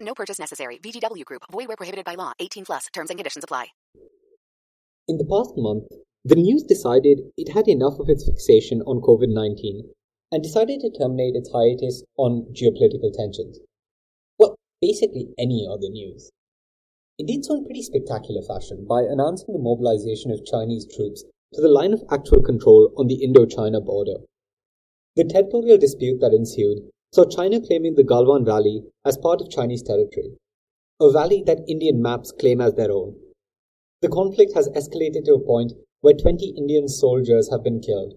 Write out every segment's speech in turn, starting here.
No purchase necessary. VGW Group. Void where prohibited by law. 18 plus. Terms and conditions apply. In the past month, the news decided it had enough of its fixation on COVID 19 and decided to terminate its hiatus on geopolitical tensions. Well, basically any other news. It did so in pretty spectacular fashion by announcing the mobilization of Chinese troops to the line of actual control on the Indo China border. The territorial dispute that ensued saw China claiming the Galwan Valley as part of Chinese territory, a valley that Indian maps claim as their own. The conflict has escalated to a point where 20 Indian soldiers have been killed,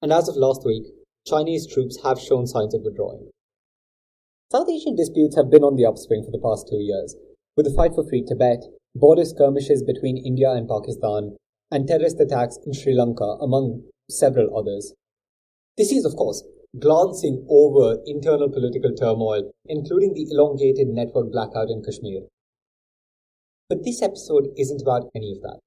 and as of last week, Chinese troops have shown signs of withdrawing. South Asian disputes have been on the upswing for the past two years, with the fight for free Tibet, border skirmishes between India and Pakistan, and terrorist attacks in Sri Lanka, among several others. This is, of course, glancing over internal political turmoil, including the elongated network blackout in Kashmir. But this episode isn't about any of that.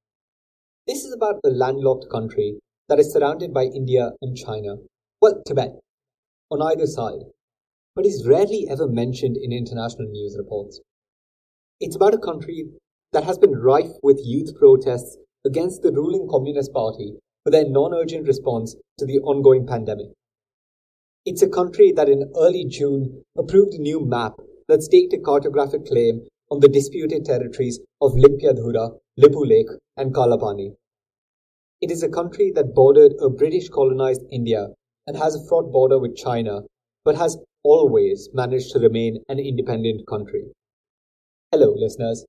This is about a landlocked country that is surrounded by India and China, well, Tibet, on either side, but is rarely ever mentioned in international news reports. It's about a country that has been rife with youth protests against the ruling Communist Party for their non urgent response to the ongoing pandemic. It's a country that in early June approved a new map that staked a cartographic claim on the disputed territories of Limpiadhura, Lipulekh, and Kalapani. It is a country that bordered a British colonized India and has a fraught border with China, but has always managed to remain an independent country. Hello, listeners,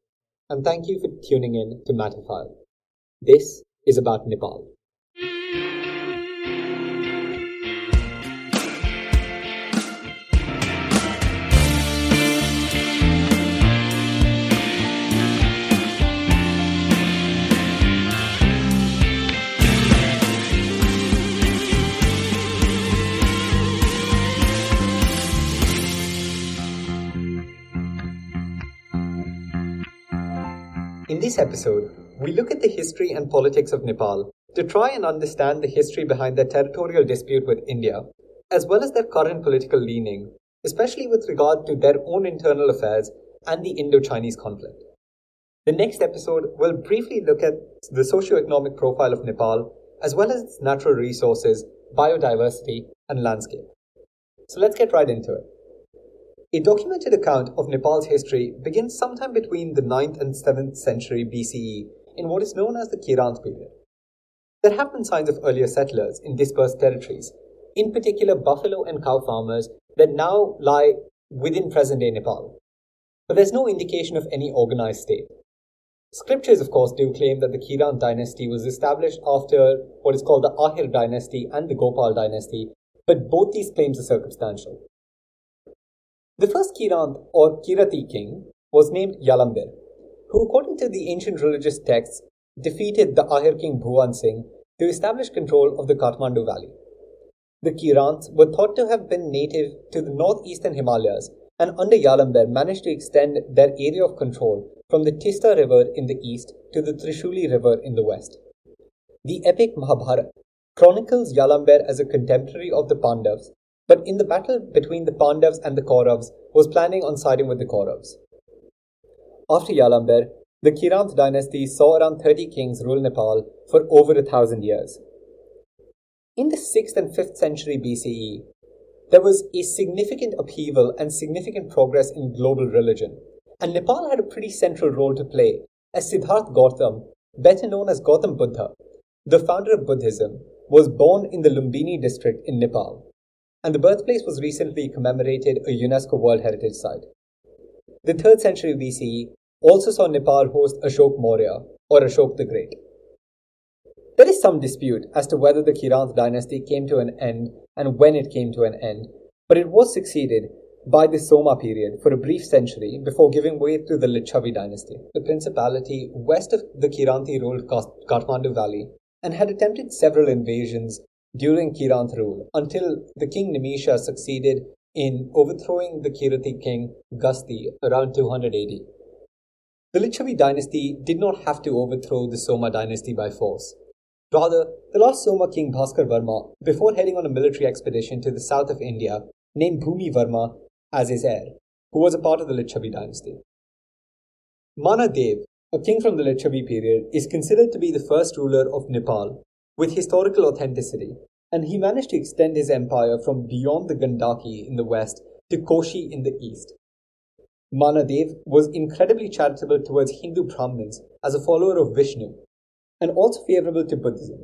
and thank you for tuning in to Matterfile. This is about Nepal. In this episode, we look at the history and politics of Nepal to try and understand the history behind their territorial dispute with India, as well as their current political leaning, especially with regard to their own internal affairs and the Indo Chinese conflict. The next episode will briefly look at the socio-economic profile of Nepal, as well as its natural resources, biodiversity, and landscape. So let's get right into it. A documented account of Nepal's history begins sometime between the 9th and 7th century BCE in what is known as the Kirant period. There have been signs of earlier settlers in dispersed territories, in particular buffalo and cow farmers that now lie within present day Nepal. But there's no indication of any organized state. Scriptures, of course, do claim that the Kirant dynasty was established after what is called the Ahir dynasty and the Gopal dynasty, but both these claims are circumstantial. The first Kirant or Kirati king was named Yalambir, who, according to the ancient religious texts, defeated the Ahir king Bhuvan Singh to establish control of the Kathmandu valley. The Kirants were thought to have been native to the northeastern Himalayas and under Yalambir managed to extend their area of control from the Tista river in the east to the Trishuli river in the west. The epic Mahabharata chronicles Yalambir as a contemporary of the Pandavas but in the battle between the Pandavas and the Kauravas, was planning on siding with the Kauravas. After Yalambir, the Kirant dynasty saw around 30 kings rule Nepal for over a thousand years. In the 6th and 5th century BCE, there was a significant upheaval and significant progress in global religion, and Nepal had a pretty central role to play as Siddharth Gautam, better known as Gautam Buddha, the founder of Buddhism, was born in the Lumbini district in Nepal and the birthplace was recently commemorated a UNESCO World Heritage Site. The 3rd century BCE also saw Nepal host Ashok Maurya, or Ashok the Great. There is some dispute as to whether the Kirant dynasty came to an end and when it came to an end, but it was succeeded by the Soma period for a brief century before giving way to the Licchavi dynasty, the principality west of the Kiranti ruled Kathmandu Valley and had attempted several invasions during Kirant rule until the king Nimisha succeeded in overthrowing the Kirati king Gasti around 200 AD. The Licchavi dynasty did not have to overthrow the Soma dynasty by force. Rather, the last Soma king Bhaskar Varma, before heading on a military expedition to the south of India, named Bhumi Varma as his heir, who was a part of the Licchavi dynasty. Manadev, a king from the Licchavi period, is considered to be the first ruler of Nepal with historical authenticity, and he managed to extend his empire from beyond the Gandaki in the west to Koshi in the east. Manadev was incredibly charitable towards Hindu Brahmins as a follower of Vishnu, and also favorable to Buddhism.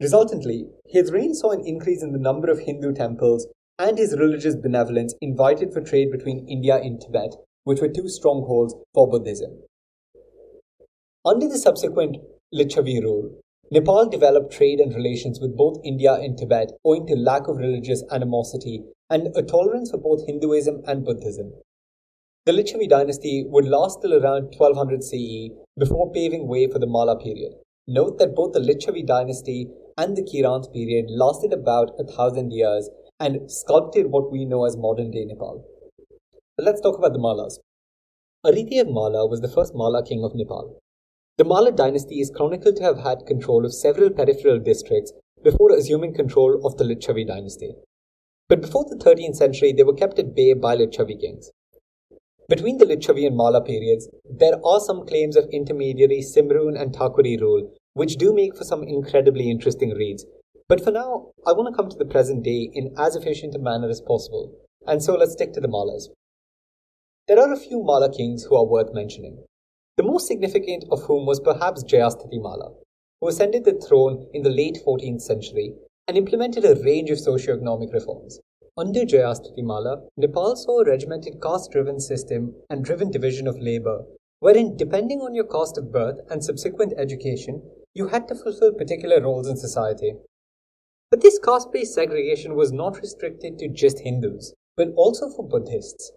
Resultantly, his reign saw an increase in the number of Hindu temples and his religious benevolence invited for trade between India and Tibet, which were two strongholds for Buddhism. Under the subsequent Licchavi rule, Nepal developed trade and relations with both India and Tibet owing to lack of religious animosity and a tolerance for both Hinduism and Buddhism. The Licchavi dynasty would last till around 1200 CE before paving way for the Malla period. Note that both the Licchavi dynasty and the Kirans period lasted about a thousand years and sculpted what we know as modern day Nepal. But let's talk about the Mallas. Aditya Malla was the first Malla king of Nepal. The Malla dynasty is chronicled to have had control of several peripheral districts before assuming control of the Licchavi dynasty. But before the 13th century, they were kept at bay by Licchavi kings. Between the Licchavi and Malla periods, there are some claims of intermediary Simrun and Thakuri rule, which do make for some incredibly interesting reads, but for now, I want to come to the present day in as efficient a manner as possible, and so let's stick to the Mallas. There are a few Malla kings who are worth mentioning, the most significant of whom was perhaps Jayasthiti Malla, who ascended the throne in the late 14th century and implemented a range of socio-economic reforms. Under Jayasthiti Malla, Nepal saw a regimented caste-driven system and driven division of labor, wherein depending on your caste of birth and subsequent education, you had to fulfill particular roles in society. But this caste based segregation was not restricted to just Hindus, but also for Buddhists.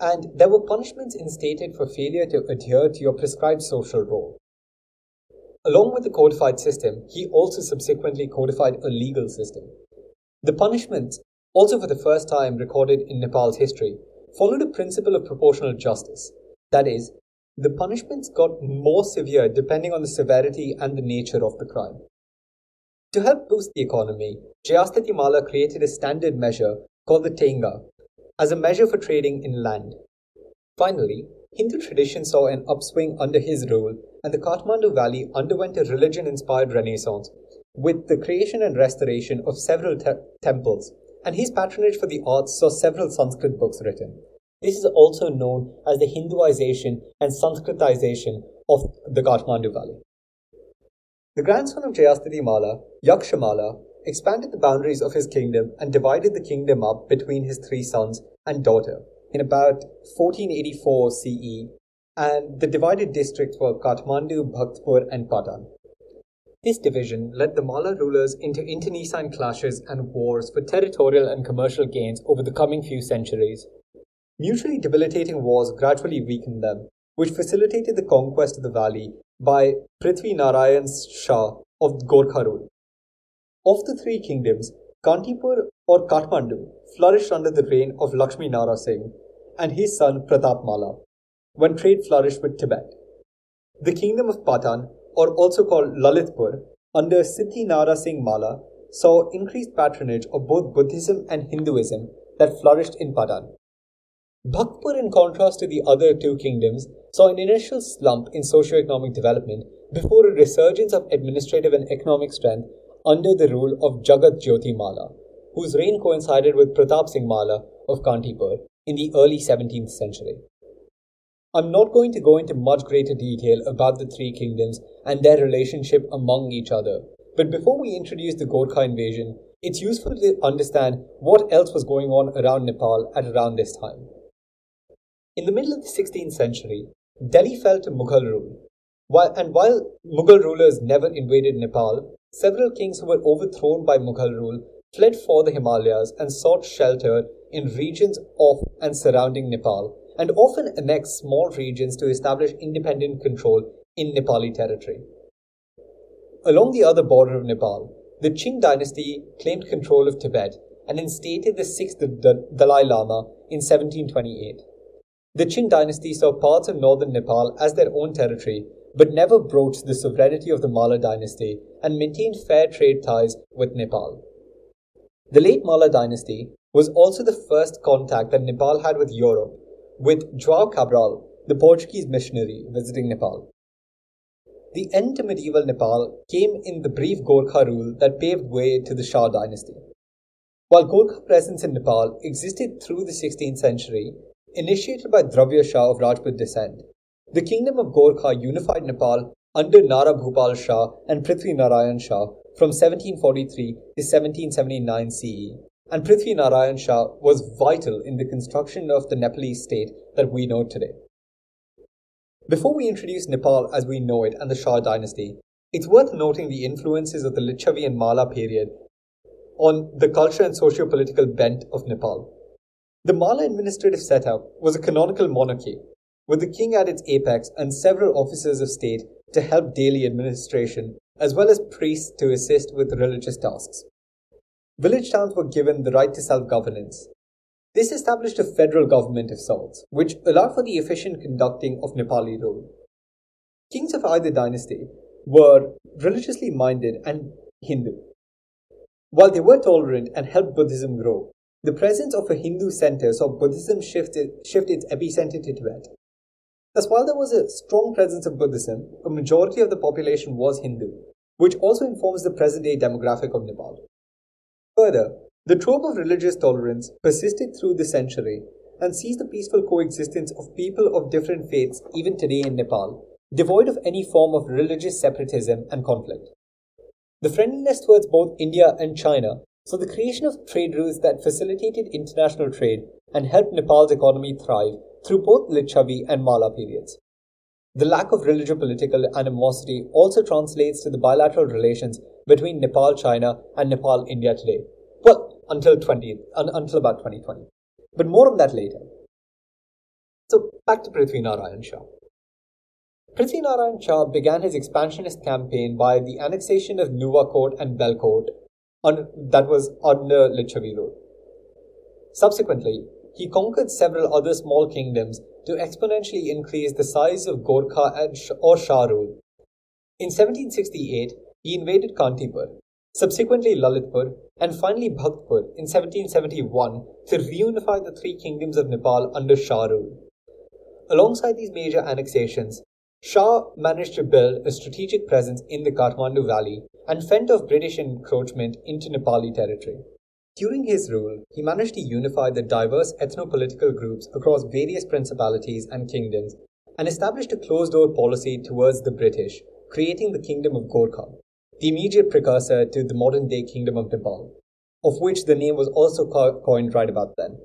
And there were punishments instated for failure to adhere to your prescribed social role. Along with the codified system, he also subsequently codified a legal system. The punishments, also for the first time recorded in Nepal's history, followed a principle of proportional justice. That is, the punishments got more severe depending on the severity and the nature of the crime. To help boost the economy, Jayasthiti Malla created a standard measure called the Tenga as a measure for trading in land. Finally, Hindu tradition saw an upswing under his rule, and the Kathmandu Valley underwent a religion inspired renaissance with the creation and restoration of several te- temples, and his patronage for the arts saw several Sanskrit books written. This is also known as the Hinduization and Sanskritization of the Kathmandu Valley. The grandson of Jayasthiti Malla, Yaksha Malla, expanded the boundaries of his kingdom and divided the kingdom up between his three sons and daughter in about 1484 CE, and the divided districts were Kathmandu, Bhaktapur, and Patan. This division led the Malla rulers into internecine clashes and wars for territorial and commercial gains over the coming few centuries. Mutually debilitating wars gradually weakened them, which facilitated the conquest of the valley by Prithvi Narayan Shah of Gorkha rule. Of the three kingdoms, Kantipur or Kathmandu flourished under the reign of Lakshmi Nara Singh and his son Pratap Malla, when trade flourished with Tibet. The kingdom of Patan, or also called Lalitpur, under Siddhi Nara Singh Malla, saw increased patronage of both Buddhism and Hinduism that flourished in Patan. Bhaktapur, in contrast to the other two kingdoms, saw an initial slump in socio-economic development before a resurgence of administrative and economic strength under the rule of Jagat Jyoti Malla, whose reign coincided with Pratap Singh Malla of Kantipur in the early 17th century. I'm not going to go into much greater detail about the three kingdoms and their relationship among each other, but before we introduce the Gorkha invasion, it's useful to understand what else was going on around Nepal at around this time. In the middle of the 16th century, Delhi fell to Mughal rule. While, and while Mughal rulers never invaded Nepal, several kings who were overthrown by Mughal rule fled for the Himalayas and sought shelter in regions of and surrounding Nepal, and often annexed small regions to establish independent control in Nepali territory. Along the other border of Nepal, the Qing dynasty claimed control of Tibet and instated the sixth Dalai Lama in 1728. The Qing dynasty saw parts of northern Nepal as their own territory, but never broached the sovereignty of the Malla dynasty and maintained fair trade ties with Nepal. The late Malla dynasty was also the first contact that Nepal had with Europe, with João Cabral, the Portuguese missionary, visiting Nepal. The end to medieval Nepal came in the brief Gorkha rule that paved way to the Shah dynasty. While Gorkha presence in Nepal existed through the 16th century, initiated by Dravya Shah of Rajput descent, the kingdom of Gorkha unified Nepal under Nara Bhupal Shah and Prithvi Narayan Shah from 1743 to 1779 CE, and Prithvi Narayan Shah was vital in the construction of the Nepalese state that we know today. Before we introduce Nepal as we know it and the Shah dynasty, it's worth noting the influences of the Licchavi and Malla period on the culture and socio-political bent of Nepal. The Malla administrative setup was a canonical monarchy, with the king at its apex and several officers of state to help daily administration, as well as priests to assist with religious tasks. Village towns were given the right to self-governance. This established a federal government of sorts, which allowed for the efficient conducting of Nepali rule. Kings of either dynasty were religiously minded and Hindu, while they were tolerant and helped Buddhism grow, the presence of a Hindu center saw Buddhism shift, shift its epicenter to Tibet. Thus, while there was a strong presence of Buddhism, a majority of the population was Hindu, which also informs the present day demographic of Nepal. Further, the trope of religious tolerance persisted through the century and sees the peaceful coexistence of people of different faiths even today in Nepal, devoid of any form of religious separatism and conflict. The friendliness towards both India and China saw the creation of trade routes that facilitated international trade and helped Nepal's economy thrive through both Licchavi and Malla periods. The lack of religio-political animosity also translates to the bilateral relations between Nepal China and Nepal India today. Well, until 20 un, until about 2020. But more on that later. So back to Prithvi Narayan Shah. Prithvi Narayan Shah began his expansionist campaign by the annexation of Nuwakot and Belkot on, that was under Licchavi rule. Subsequently, he conquered several other small kingdoms to exponentially increase the size of Gorkha or Shah rule. In 1768, he invaded Kantipur, subsequently Lalitpur, and finally Bhaktpur in 1771 to reunify the three kingdoms of Nepal under Shah rule. Alongside these major annexations, Shah managed to build a strategic presence in the Kathmandu Valley and fend off British encroachment into Nepali territory. During his rule, he managed to unify the diverse ethno-political groups across various principalities and kingdoms and established a closed-door policy towards the British, creating the Kingdom of Gorkha, the immediate precursor to the modern-day Kingdom of Nepal, of which the name was also coined right about then.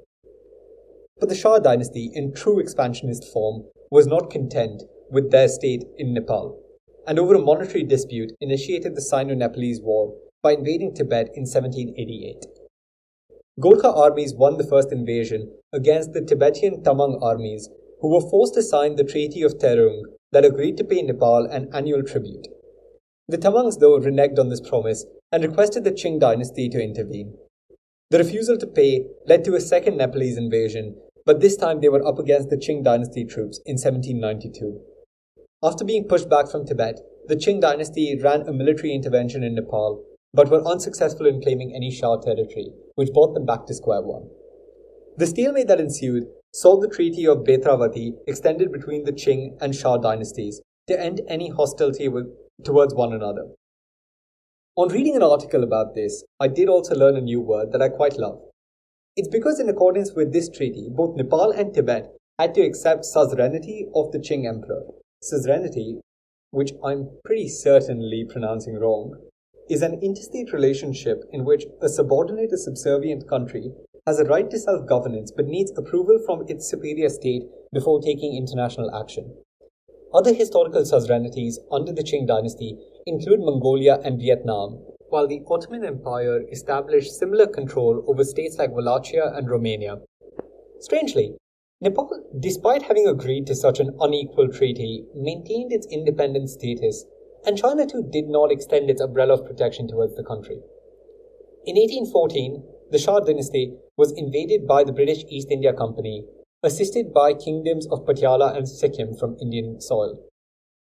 But the Shah dynasty, in true expansionist form, was not content with their state in Nepal, and over a monetary dispute initiated the Sino-Nepalese War by invading Tibet in 1788. Gorkha armies won the first invasion against the Tibetan Tamang armies, who were forced to sign the Treaty of Terung that agreed to pay Nepal an annual tribute. The Tamangs, though, reneged on this promise and requested the Qing dynasty to intervene. The refusal to pay led to a second Nepalese invasion, but this time they were up against the Qing dynasty troops in 1792. After being pushed back from Tibet, the Qing dynasty ran a military intervention in Nepal, but were unsuccessful in claiming any Shah territory, which brought them back to square one. The stalemate that ensued saw the Treaty of Betravati extended between the Qing and Shah dynasties to end any hostility with, towards one another. On reading an article about this, I did also learn a new word that I quite love. It's because, in accordance with this treaty, both Nepal and Tibet had to accept suzerainty of the Qing emperor, Suzerainty, which I'm pretty certainly pronouncing wrong, is an interstate relationship in which a subordinate or subservient country has a right to self governance but needs approval from its superior state before taking international action. Other historical suzerainties under the Qing dynasty include Mongolia and Vietnam, while the Ottoman Empire established similar control over states like Wallachia and Romania. Strangely, Nepal, despite having agreed to such an unequal treaty, maintained its independent status, and China too did not extend its umbrella of protection towards the country. In 1814, the Shah dynasty was invaded by the British East India Company, assisted by kingdoms of Patiala and Sikkim from Indian soil,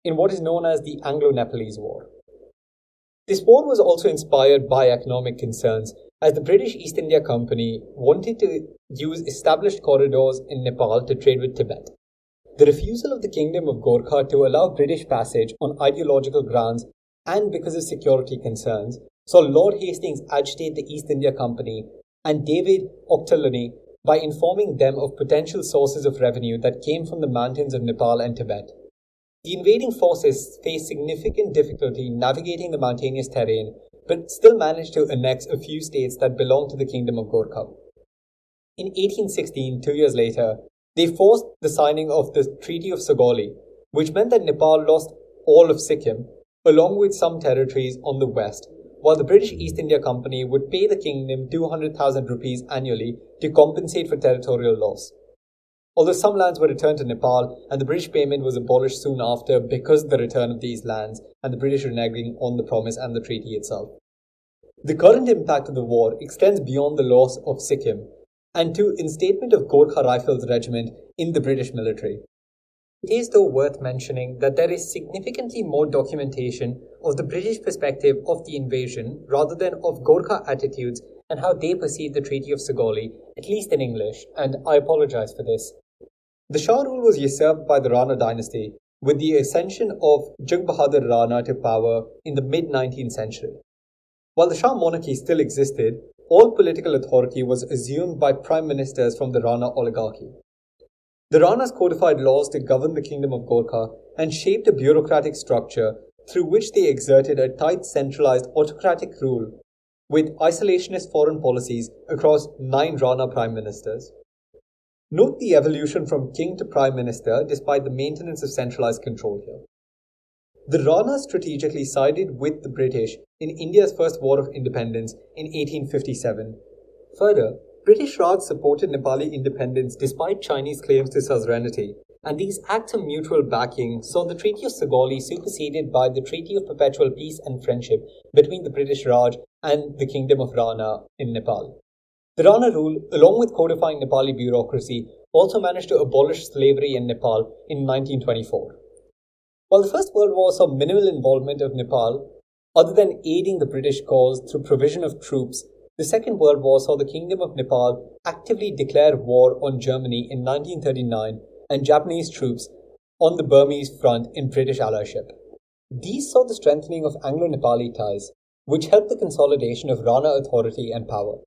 in what is known as the Anglo Nepalese War. This war was also inspired by economic concerns, as the British East India Company wanted to use established corridors in Nepal to trade with Tibet. The refusal of the Kingdom of Gorkha to allow British passage on ideological grounds and because of security concerns saw Lord Hastings agitate the East India Company and David Ochterlony by informing them of potential sources of revenue that came from the mountains of Nepal and Tibet. The invading forces faced significant difficulty navigating the mountainous terrain, but still managed to annex a few states that belonged to the Kingdom of Gorkha. In 1816, two years later, they forced the signing of the Treaty of Sugauli, which meant that Nepal lost all of Sikkim, along with some territories on the west, while the British East India Company would pay the kingdom 200,000 rupees annually to compensate for territorial loss. Although some lands were returned to Nepal, and the British payment was abolished soon after because of the return of these lands and the British reneging on the promise and the treaty itself. The current impact of the war extends beyond the loss of Sikkim and to instatement of Gorkha Rifles Regiment in the British military. It is though worth mentioning that there is significantly more documentation of the British perspective of the invasion rather than of Gorkha attitudes and how they perceived the Treaty of Sugauli, at least in English, and I apologize for this. The Shah rule was usurped by the Rana dynasty with the ascension of Jung Bahadur Rana to power in the mid 19th century. While the Shah monarchy still existed, all political authority was assumed by prime ministers from the Rana oligarchy. The Ranas codified laws to govern the kingdom of Gorkha and shaped a bureaucratic structure through which they exerted a tight centralized autocratic rule with isolationist foreign policies across nine Rana prime ministers. Note the evolution from king to prime minister despite the maintenance of centralized control here. The Rana strategically sided with the British in India's first war of independence in 1857. Further, British Raj supported Nepali independence despite Chinese claims to suzerainty, and these acts of mutual backing saw the Treaty of Sugauli superseded by the Treaty of Perpetual Peace and Friendship between the British Raj and the Kingdom of Rana in Nepal. The Rana rule, along with codifying Nepali bureaucracy, also managed to abolish slavery in Nepal in 1924. While the First World War saw minimal involvement of Nepal, other than aiding the British cause through provision of troops the Second World War saw the Kingdom of Nepal actively declare war on Germany in 1939 and Japanese troops on the Burmese front in British allyship. These saw the strengthening of Anglo Nepali ties, which helped the consolidation of Rana authority and power.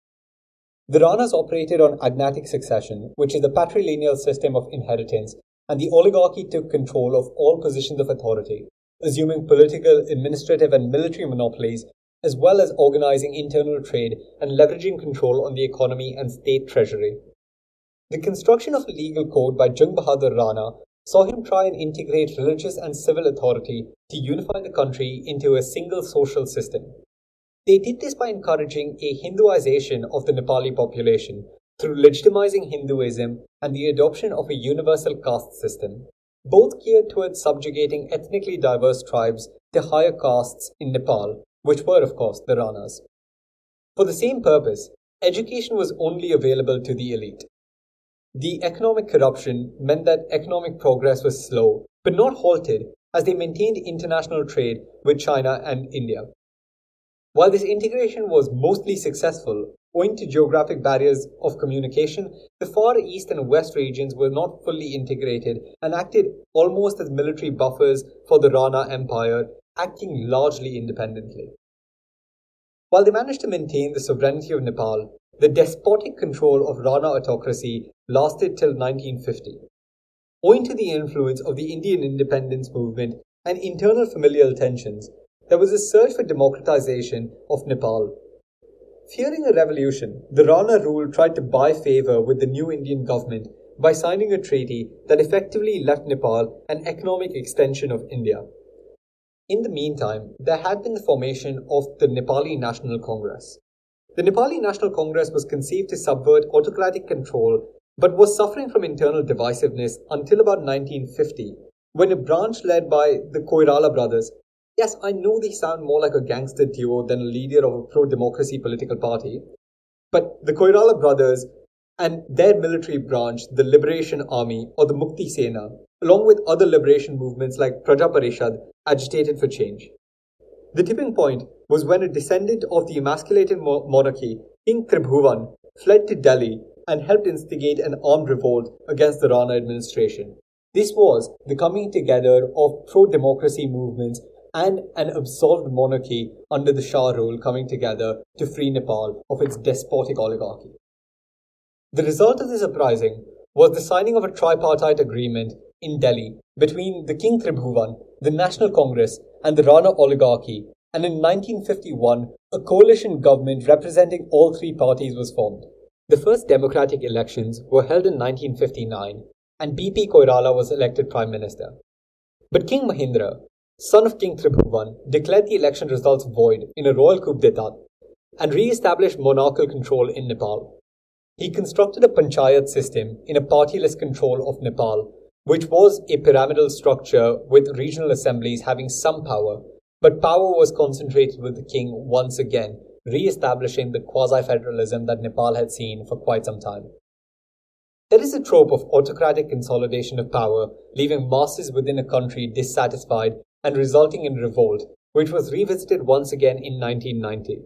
The Ranas operated on agnatic succession, which is the patrilineal system of inheritance, and the oligarchy took control of all positions of authority, assuming political, administrative, and military monopolies as well as organizing internal trade and leveraging control on the economy and state treasury. The construction of a legal code by Jung Bahadur Rana saw him try and integrate religious and civil authority to unify the country into a single social system. They did this by encouraging a Hinduization of the Nepali population through legitimizing Hinduism and the adoption of a universal caste system, both geared towards subjugating ethnically diverse tribes to higher castes in Nepal which were, of course, the Ranas. For the same purpose, education was only available to the elite. The economic corruption meant that economic progress was slow, but not halted, as they maintained international trade with China and India. While this integration was mostly successful, owing to geographic barriers of communication, the Far East and West regions were not fully integrated and acted almost as military buffers for the Rana Empire acting largely independently. While they managed to maintain the sovereignty of Nepal, the despotic control of Rana autocracy lasted till 1950. Owing to the influence of the Indian independence movement and internal familial tensions, there was a surge for democratization of Nepal. Fearing a revolution, the Rana rule tried to buy favor with the new Indian government by signing a treaty that effectively left Nepal an economic extension of India. In the meantime, there had been the formation of the Nepali National Congress. The Nepali National Congress was conceived to subvert autocratic control but was suffering from internal divisiveness until about 1950, when a branch led by the Koirala brothers Yes, I know they sound more like a gangster duo than a leader of a pro democracy political party, but the Koirala brothers and their military branch, the Liberation Army or the Mukti Sena, along with other liberation movements like Praja Parishad, agitated for change. The tipping point was when a descendant of the emasculated monarchy, King Tribhuvan, fled to Delhi and helped instigate an armed revolt against the Rana administration. This was the coming together of pro democracy movements and an absolved monarchy under the Shah rule coming together to free Nepal of its despotic oligarchy. The result of this uprising was the signing of a tripartite agreement in Delhi between the King Tribhuvan, the National Congress, and the Rana oligarchy, and in 1951, a coalition government representing all three parties was formed. The first democratic elections were held in 1959, and BP Koirala was elected Prime Minister. But King Mahendra, son of King Tribhuvan, declared the election results void in a royal coup d'etat and re-established monarchical control in Nepal. He constructed a panchayat system in a partyless control of Nepal, which was a pyramidal structure with regional assemblies having some power, but power was concentrated with the king once again, re-establishing the quasi-federalism that Nepal had seen for quite some time. There is a trope of autocratic consolidation of power, leaving masses within a country dissatisfied and resulting in revolt, which was revisited once again in 1990.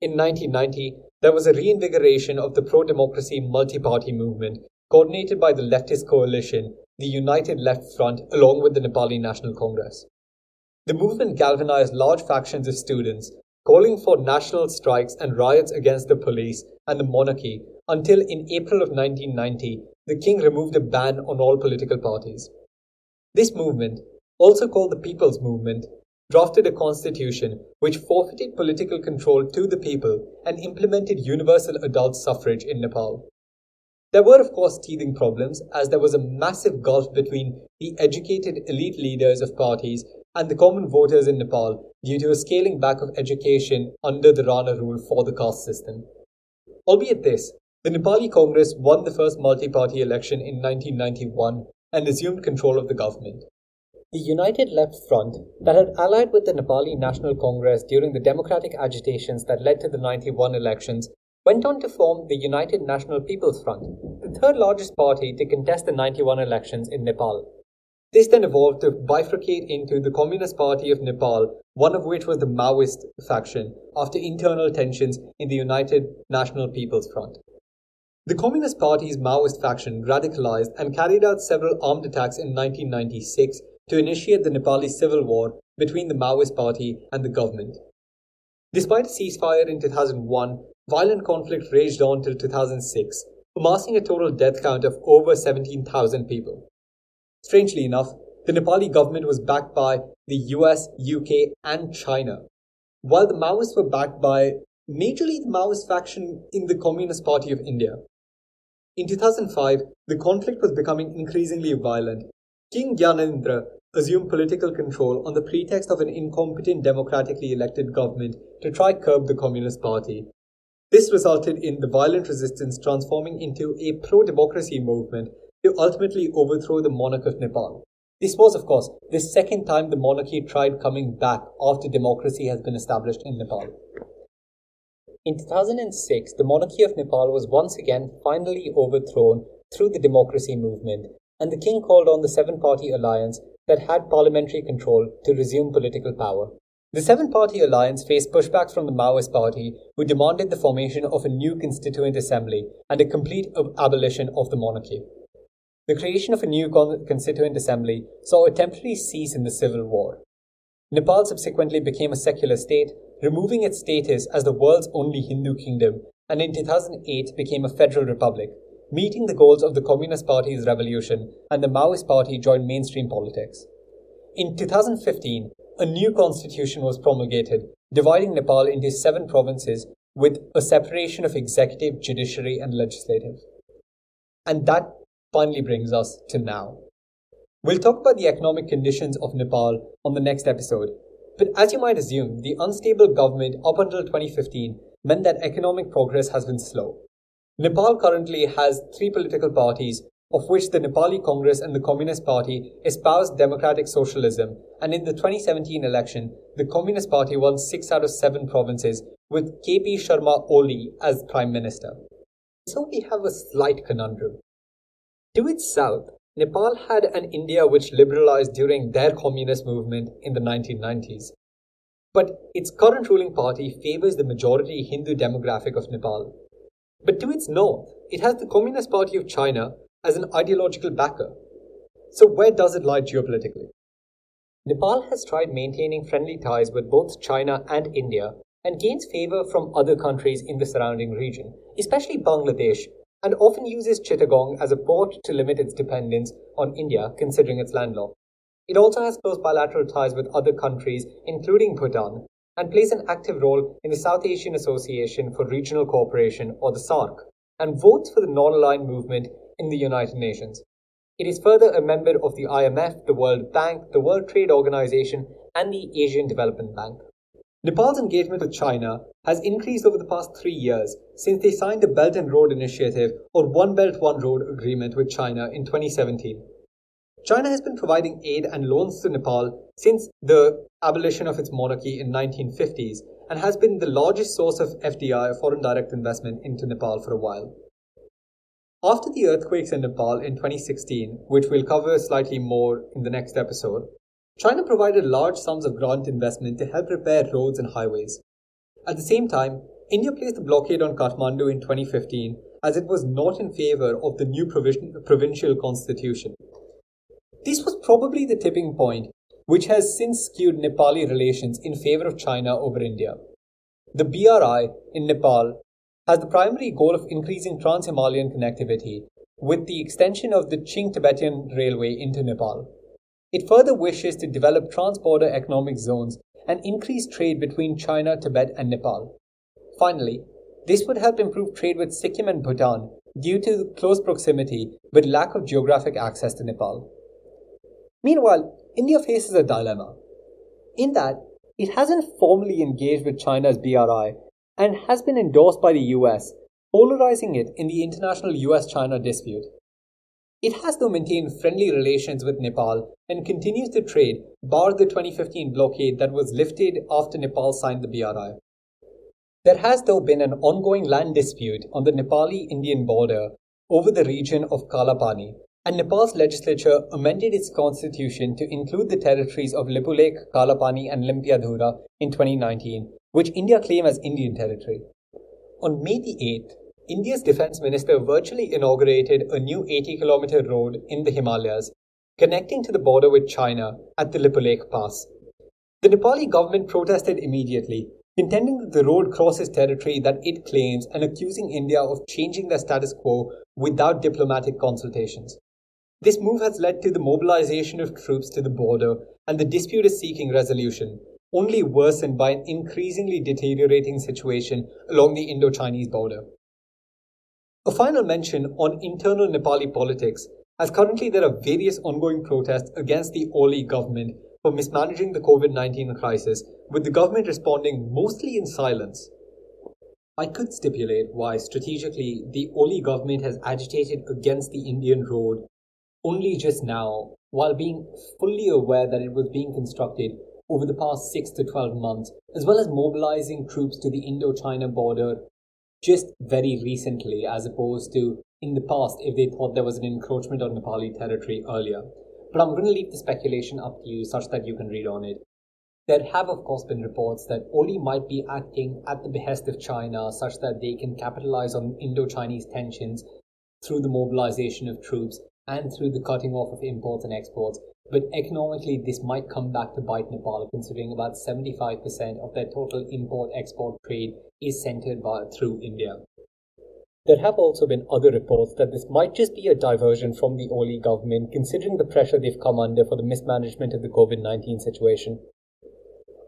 In 1990, there was a reinvigoration of the pro-democracy multi-party movement coordinated by the leftist coalition, the United Left Front, along with the Nepali National Congress. The movement galvanized large factions of students calling for national strikes and riots against the police and the monarchy until in April of 1990, the king removed a ban on all political parties. This movement, also called the People's Movement, drafted a constitution which forfeited political control to the people and implemented universal adult suffrage in Nepal. There were, of course, teething problems, as there was a massive gulf between the educated elite leaders of parties and the common voters in Nepal due to a scaling back of education under the Rana rule for the caste system. Albeit this, the Nepali Congress won the first multi party election in 1991 and assumed control of the government. The United Left Front, that had allied with the Nepali National Congress during the democratic agitations that led to the 91 elections, went on to form the United National People's Front, the third largest party to contest the 91 elections in Nepal. This then evolved to bifurcate into the Communist Party of Nepal, one of which was the Maoist faction, after internal tensions in the United National People's Front. The Communist Party's Maoist faction radicalized and carried out several armed attacks in 1996 to initiate the Nepali civil war between the Maoist Party and the government. Despite a ceasefire in 2001, violent conflict raged on till 2006, amassing a total death count of over 17,000 people. Strangely enough, the Nepali government was backed by the US, UK, and China, while the Maoists were backed by majorly the Maoist faction in the Communist Party of India. In 2005, the conflict was becoming increasingly violent. King Gyanendra assumed political control on the pretext of an incompetent democratically elected government to try curb the Communist Party. This resulted in the violent resistance transforming into a pro-democracy movement to ultimately overthrow the monarch of Nepal. This was, of course, the second time the monarchy tried coming back after democracy has been established in Nepal. In 2006, the monarchy of Nepal was once again finally overthrown through the democracy movement, and the king called on the seven party alliance that had parliamentary control to resume political power. The seven party alliance faced pushback from the Maoist Party, who demanded the formation of a new constituent assembly and a complete abolition of the monarchy. The creation of a new constituent assembly saw a temporary cease in the civil war. Nepal subsequently became a secular state, removing its status as the world's only Hindu kingdom, and in 2008 became a federal republic, meeting the goals of the Communist Party's revolution, and the Maoist Party joined mainstream politics. In 2015, a new constitution was promulgated, dividing Nepal into seven provinces with a separation of executive, judiciary, and legislative. And that finally brings us to now. We'll talk about the economic conditions of Nepal on the next episode. But as you might assume, the unstable government up until 2015 meant that economic progress has been slow. Nepal currently has three political parties, of which the Nepali Congress and the Communist Party espouse democratic socialism, and in the 2017 election, the Communist Party won six out of seven provinces, with KP Sharma Oli as Prime Minister. So we have a slight conundrum. To its south, Nepal had an India which liberalized during their communist movement in the 1990s. But its current ruling party favors the majority Hindu demographic of Nepal. But to its north, it has the Communist Party of China as an ideological backer. So, where does it lie geopolitically? Nepal has tried maintaining friendly ties with both China and India and gains favor from other countries in the surrounding region, especially Bangladesh, and often uses Chittagong as a port to limit its dependence on India, considering its landlocked. It also has close bilateral ties with other countries, including Bhutan, and plays an active role in the South Asian Association for Regional Cooperation, or the SAARC, and votes for the non aligned movement in the United Nations. It is further a member of the IMF, the World Bank, the World Trade Organization, and the Asian Development Bank. Nepal's engagement with China has increased over the past three years since they signed the Belt and Road Initiative or One Belt One Road agreement with China in 2017. China has been providing aid and loans to Nepal since the abolition of its monarchy in 1950s and has been the largest source of FDI, foreign direct investment, into Nepal for a while. After the earthquakes in Nepal in 2016, which we'll cover slightly more in the next episode, China provided large sums of grant investment to help repair roads and highways. At the same time, India placed a blockade on Kathmandu in 2015 as it was not in favor of the new provincial constitution. This was probably the tipping point, which has since skewed Nepali relations in favor of China over India. The BRI in Nepal has the primary goal of increasing trans Himalayan connectivity with the extension of the Qing Tibetan Railway into Nepal. It further wishes to develop trans-border economic zones and increase trade between China, Tibet, and Nepal. Finally, this would help improve trade with Sikkim and Bhutan due to close proximity but lack of geographic access to Nepal. Meanwhile, India faces a dilemma in that it hasn't formally engaged with China's BRI and has been endorsed by the US, polarizing it in the international US China dispute. It has though maintained friendly relations with Nepal and continues to trade, bar the 2015 blockade that was lifted after Nepal signed the BRI. There has though been an ongoing land dispute on the Nepali Indian border over the region of Kalapani, and Nepal's legislature amended its constitution to include the territories of Lipulekh, Kalapani, and Limpiadhura in 2019, which India claimed as Indian territory. On May the 8th, India's defense minister virtually inaugurated a new 80 kilometer road in the Himalayas connecting to the border with China at the Lipulekh Pass. The Nepali government protested immediately, contending that the road crosses territory that it claims and accusing India of changing their status quo without diplomatic consultations. This move has led to the mobilization of troops to the border, and the dispute is seeking resolution, only worsened by an increasingly deteriorating situation along the Indo Chinese border. A final mention on internal Nepali politics, as currently there are various ongoing protests against the Oli government for mismanaging the COVID 19 crisis, with the government responding mostly in silence. I could stipulate why strategically the Oli government has agitated against the Indian road only just now, while being fully aware that it was being constructed over the past 6 to 12 months, as well as mobilizing troops to the Indo China border just very recently, as opposed to in the past if they thought there was an encroachment on Nepali territory earlier. But I'm going to leave the speculation up to you such that you can read on it. There have, of course, been reports that Oli might be acting at the behest of China such that they can capitalize on Indo Chinese tensions through the mobilization of troops and through the cutting off of imports and exports. But economically, this might come back to bite Nepal, considering about 75% of their total import export trade is centered by, through India. There have also been other reports that this might just be a diversion from the Oli government, considering the pressure they've come under for the mismanagement of the COVID 19 situation.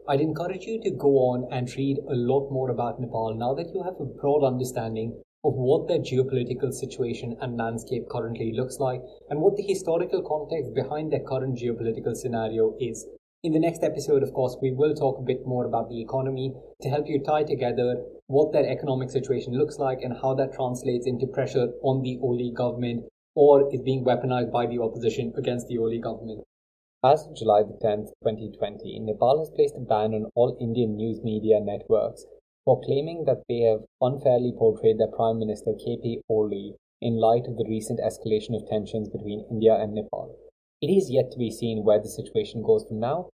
I'd encourage you to go on and read a lot more about Nepal now that you have a broad understanding of what their geopolitical situation and landscape currently looks like and what the historical context behind their current geopolitical scenario is. In the next episode, of course, we will talk a bit more about the economy to help you tie together what their economic situation looks like and how that translates into pressure on the Oli government or is being weaponized by the opposition against the Oli government. As of July the 10th, 2020, Nepal has placed a ban on all Indian news media networks for claiming that they have unfairly portrayed their Prime Minister KP Oli in light of the recent escalation of tensions between India and Nepal. It is yet to be seen where the situation goes from now,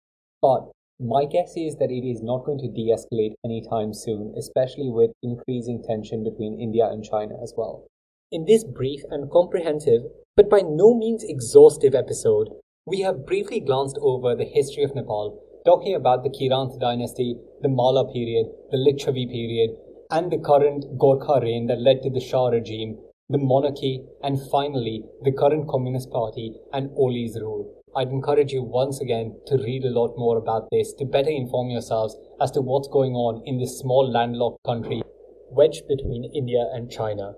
but my guess is that it is not going to de escalate anytime soon, especially with increasing tension between India and China as well. In this brief and comprehensive, but by no means exhaustive episode, we have briefly glanced over the history of Nepal talking about the Kirant dynasty, the Malla period, the Licchavi period, and the current Gorkha reign that led to the Shah regime, the monarchy, and finally the current Communist Party and Oli's rule. I'd encourage you once again to read a lot more about this to better inform yourselves as to what's going on in this small landlocked country wedged between India and China.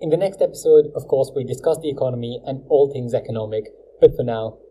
In the next episode, of course, we discuss the economy and all things economic, but for now,